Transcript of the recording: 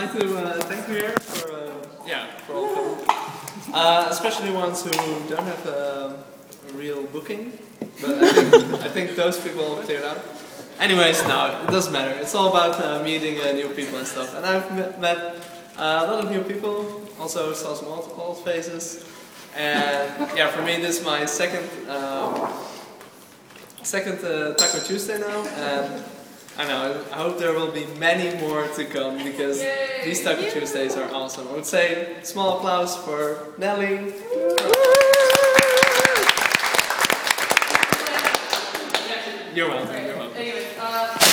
like to uh, thank you here for uh, yeah for all of them. Uh, especially ones who don't have uh, a real booking, but I think, I think those people cleared out. Anyways, no, it doesn't matter. It's all about uh, meeting uh, new people and stuff. And I've met, met uh, a lot of new people. Also saw some old, old faces. And yeah, for me, this is my second um, second uh, Taco Tuesday now, and I know I hope there will be many more to come because these Taco Tuesdays are awesome. I would say small applause for Nelly. You're welcome. You're welcome. Uh,